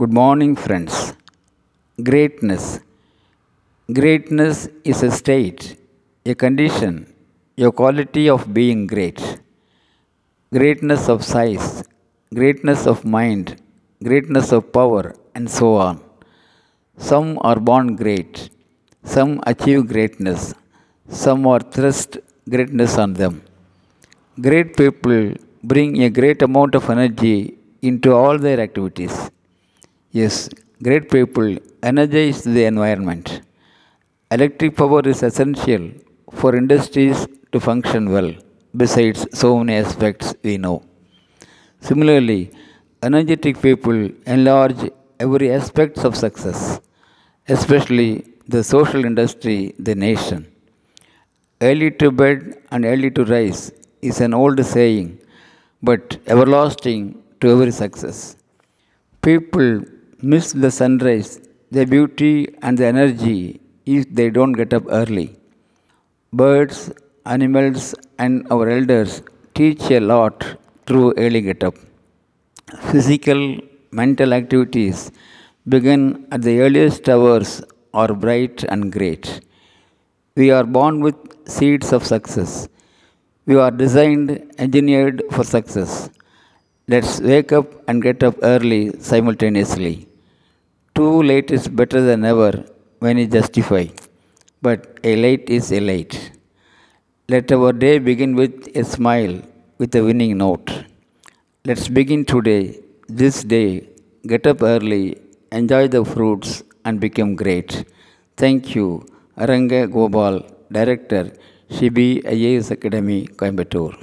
Good morning, friends. Greatness. Greatness is a state, a condition, a quality of being great. Greatness of size, greatness of mind, greatness of power, and so on. Some are born great, some achieve greatness, some are thrust greatness on them. Great people bring a great amount of energy into all their activities. Yes, great people energize the environment. Electric power is essential for industries to function well, besides so many aspects we know. Similarly, energetic people enlarge every aspect of success, especially the social industry, the nation. Early to bed and early to rise is an old saying, but everlasting to every success. People miss the sunrise, the beauty, and the energy if they don't get up early. Birds, animals, and our elders teach a lot through early get up. Physical, mental activities begin at the earliest hours are bright and great. We are born with seeds of success. We are designed, engineered for success. Let's wake up and get up early simultaneously. Too late is better than ever when you justify, but a late is a late. Let our day begin with a smile, with a winning note. Let's begin today, this day, get up early, enjoy the fruits, and become great. Thank you, Aranga Gopal, Director, Shibi IAS Academy, Coimbatore.